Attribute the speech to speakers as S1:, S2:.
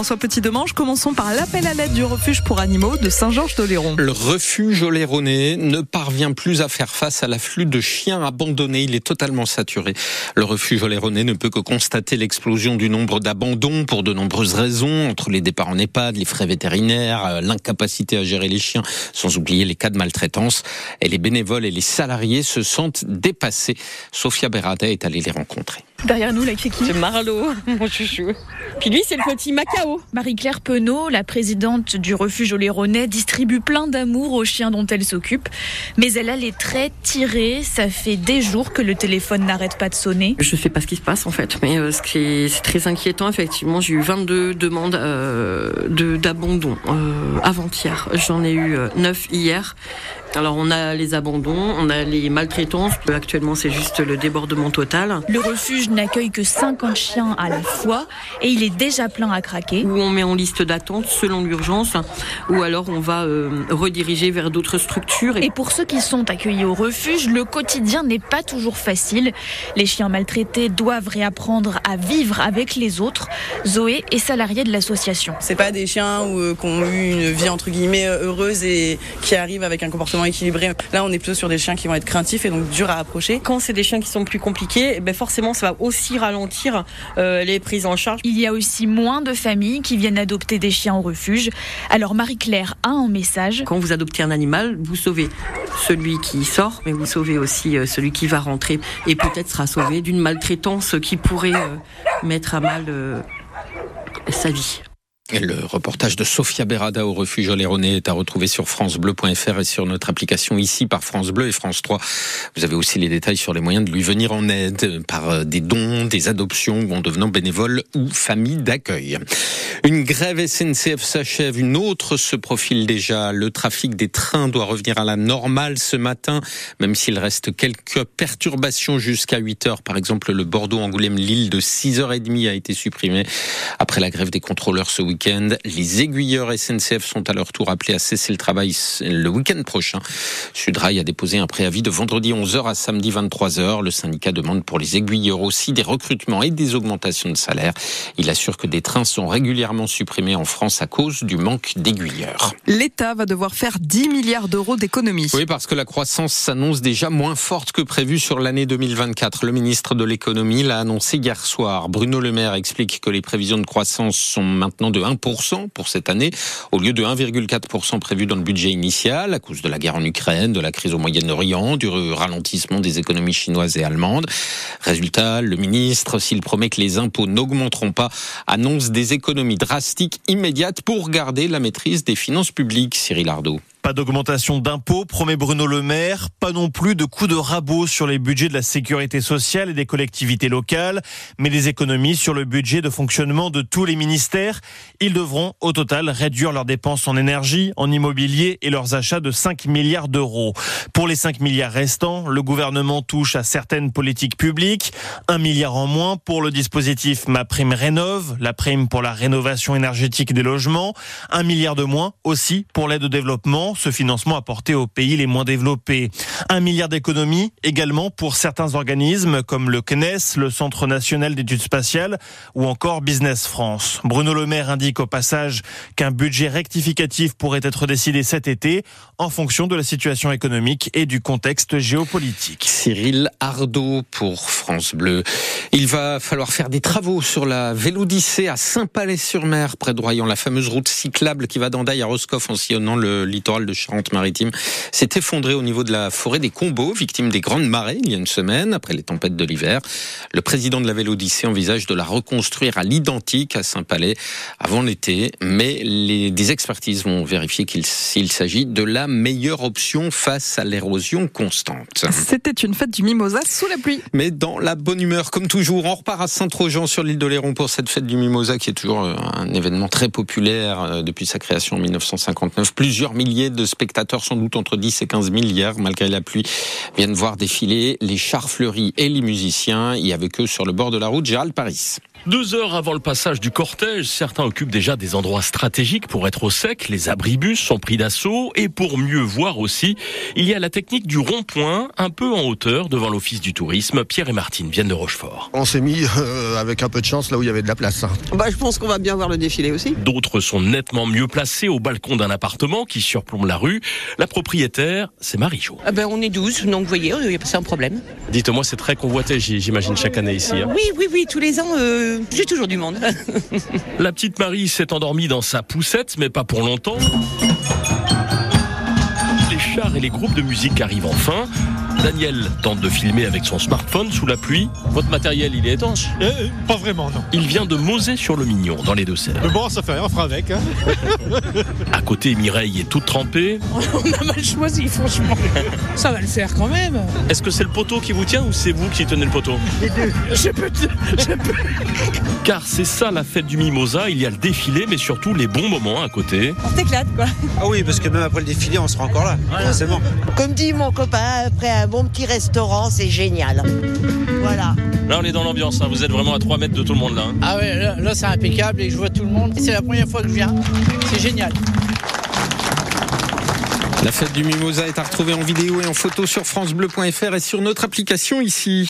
S1: François Petit-Demange. Commençons par l'appel à l'aide du refuge pour animaux de Saint-Georges-d'Oléron.
S2: Le refuge oléronais ne parvient plus à faire face à l'afflux de chiens abandonnés. Il est totalement saturé. Le refuge oléronais ne peut que constater l'explosion du nombre d'abandons pour de nombreuses raisons, entre les départs en EHPAD, les frais vétérinaires, euh, l'incapacité à gérer les chiens, sans oublier les cas de maltraitance. Et les bénévoles et les salariés se sentent dépassés. Sophia Berada est allée les rencontrer.
S3: Derrière nous, là, c'est qui
S4: C'est Marlo, mon chouchou. Puis lui, c'est le petit Macao.
S3: Marie-Claire Penaud, la présidente du refuge Oléronais, distribue plein d'amour aux chiens dont elle s'occupe. Mais elle a les traits tirés. Ça fait des jours que le téléphone n'arrête pas de sonner.
S4: Je sais pas ce qui se passe en fait, mais euh, ce qui est, c'est très inquiétant. Effectivement, j'ai eu 22 demandes euh, de, d'abandon euh, avant-hier. J'en ai eu euh, 9 hier. Alors on a les abandons, on a les maltraitances. Actuellement, c'est juste le débordement total.
S3: Le refuge n'accueille que 50 chiens à la fois et il est déjà plein à craquer.
S4: Où on met en liste d'attente selon l'urgence, ou alors on va euh, rediriger vers d'autres structures.
S3: Et pour ceux qui sont accueillis au refuge, le quotidien n'est pas toujours facile. Les chiens maltraités doivent réapprendre à vivre avec les autres. Zoé est salariée de l'association.
S5: C'est pas des chiens où, euh, qui ont eu une vie entre guillemets heureuse et qui arrivent avec un comportement équilibré. Là, on est plutôt sur des chiens qui vont être craintifs et donc durs à approcher.
S4: Quand c'est des chiens qui sont plus compliqués, eh ben forcément, ça va aussi ralentir euh, les prises en charge.
S3: Il y a aussi moins de familles qui viennent adopter des chiens au refuge. Alors Marie-Claire a un message.
S4: Quand vous adoptez un animal, vous sauvez celui qui sort, mais vous sauvez aussi euh, celui qui va rentrer et peut-être sera sauvé d'une maltraitance qui pourrait euh, mettre à mal euh, sa vie.
S2: Le reportage de Sofia Berada au refuge Oléronais est à retrouver sur francebleu.fr et sur notre application ici par France Bleu et France 3. Vous avez aussi les détails sur les moyens de lui venir en aide par euh, des dons, des adoptions ou en devenant bénévole ou famille d'accueil. Une grève SNCF s'achève, une autre se profile déjà. Le trafic des trains doit revenir à la normale ce matin, même s'il reste quelques perturbations jusqu'à 8 heures. Par exemple, le Bordeaux-Angoulême-Lille de 6h30 a été supprimé après la grève des contrôleurs ce week-end. Les aiguilleurs SNCF sont à leur tour appelés à cesser le travail le week-end prochain. Sudrail a déposé un préavis de vendredi 11h à samedi 23h. Le syndicat demande pour les aiguilleurs aussi des recrutements et des augmentations de salaire. Il assure que des trains sont régulièrement supprimés en France à cause du manque d'aiguilleurs.
S1: L'État va devoir faire 10 milliards d'euros d'économies.
S2: Oui, parce que la croissance s'annonce déjà moins forte que prévu sur l'année 2024. Le ministre de l'économie l'a annoncé hier soir. Bruno Le Maire explique que les prévisions de croissance sont maintenant de 1% pour cette année, au lieu de 1,4% prévu dans le budget initial, à cause de la guerre en Ukraine, de la crise au Moyen-Orient, du ralentissement des économies chinoises et allemandes. Résultat, le ministre, s'il promet que les impôts n'augmenteront pas, annonce des économies drastiques immédiates pour garder la maîtrise des finances publiques. Cyril Ardo.
S6: Pas d'augmentation d'impôts, promet Bruno Le Maire. Pas non plus de coups de rabot sur les budgets de la sécurité sociale et des collectivités locales, mais des économies sur le budget de fonctionnement de tous les ministères. Ils devront au total réduire leurs dépenses en énergie, en immobilier et leurs achats de 5 milliards d'euros. Pour les 5 milliards restants, le gouvernement touche à certaines politiques publiques. Un milliard en moins pour le dispositif Ma Prime Rénove, la prime pour la rénovation énergétique des logements. Un milliard de moins aussi pour l'aide au développement ce financement apporté aux pays les moins développés. Un milliard d'économies également pour certains organismes comme le CNES, le Centre national d'études spatiales ou encore Business France. Bruno Le Maire indique au passage qu'un budget rectificatif pourrait être décidé cet été en fonction de la situation économique et du contexte géopolitique.
S2: Cyril Ardo pour France Bleu. Il va falloir faire des travaux sur la Vélodyssée à Saint-Palais-sur-Mer près de Royan, la fameuse route cyclable qui va d'Andaille à Roscoff en sillonnant le littoral de Charente-Maritime s'est effondré au niveau de la forêt des Combos, victime des grandes marées il y a une semaine après les tempêtes de l'hiver. Le président de la Vélodyssée envisage de la reconstruire à l'identique à Saint-Palais avant l'été, mais les, des expertises vont vérifier qu'il s'il s'agit de la meilleure option face à l'érosion constante.
S1: C'était une fête du mimosa sous la pluie.
S2: Mais dans la bonne humeur, comme toujours, on repart à Saint-Trojan sur l'île d'Oléron pour cette fête du mimosa qui est toujours euh, un événement très populaire euh, depuis sa création en 1959. Plusieurs milliers de spectateurs, sans doute entre 10 et 15 000 hier, malgré la pluie, viennent voir défiler les chars fleuris et les musiciens. Et avec eux sur le bord de la route, Gérald Paris.
S7: Deux heures avant le passage du cortège, certains occupent déjà des endroits stratégiques pour être au sec. Les abribus sont pris d'assaut et pour mieux voir aussi, il y a la technique du rond-point, un peu en hauteur devant l'office du tourisme. Pierre et Martine viennent de Rochefort.
S8: On s'est mis euh, avec un peu de chance là où il y avait de la place. hein.
S9: Bah, je pense qu'on va bien voir le défilé aussi.
S7: D'autres sont nettement mieux placés au balcon d'un appartement qui surplombe la rue. La propriétaire, c'est Marie-Jo.
S9: Ah ben, on est 12, donc vous voyez, il n'y a pas un problème.
S7: Dites-moi, c'est très convoité, j'imagine, chaque année ici. hein.
S9: Oui, oui, oui, tous les ans, euh, j'ai toujours du monde.
S7: La petite Marie s'est endormie dans sa poussette, mais pas pour longtemps. Les chars et les groupes de musique arrivent enfin. Daniel tente de filmer avec son smartphone sous la pluie. Votre matériel, il est étanche
S10: Pas vraiment, non.
S7: Il vient de Mosée-sur-le-Mignon, dans les Deux-Sèvres.
S10: Mais bon, ça fait rien, on fera avec. Hein.
S7: À côté, Mireille est toute trempée.
S11: On a mal choisi, franchement. Ça va le faire quand même.
S7: Est-ce que c'est le poteau qui vous tient ou c'est vous qui tenez le poteau?
S11: Je peux, te- je peux.
S7: Car c'est ça la fête du Mimosa, il y a le défilé, mais surtout les bons moments à côté.
S11: On s'éclate, quoi.
S12: Ah oui, parce que même après le défilé, on sera encore là. C'est bon.
S13: Comme dit mon copain, après un bon petit restaurant, c'est génial. Voilà.
S7: Là, on est dans l'ambiance, hein. vous êtes vraiment à 3 mètres de tout le monde là. hein.
S11: Ah ouais, là, là, c'est impeccable et je vois tout le monde. C'est la première fois que je viens. C'est génial.
S2: La fête du Mimosa est à retrouver en vidéo et en photo sur francebleu.fr et sur notre application ici.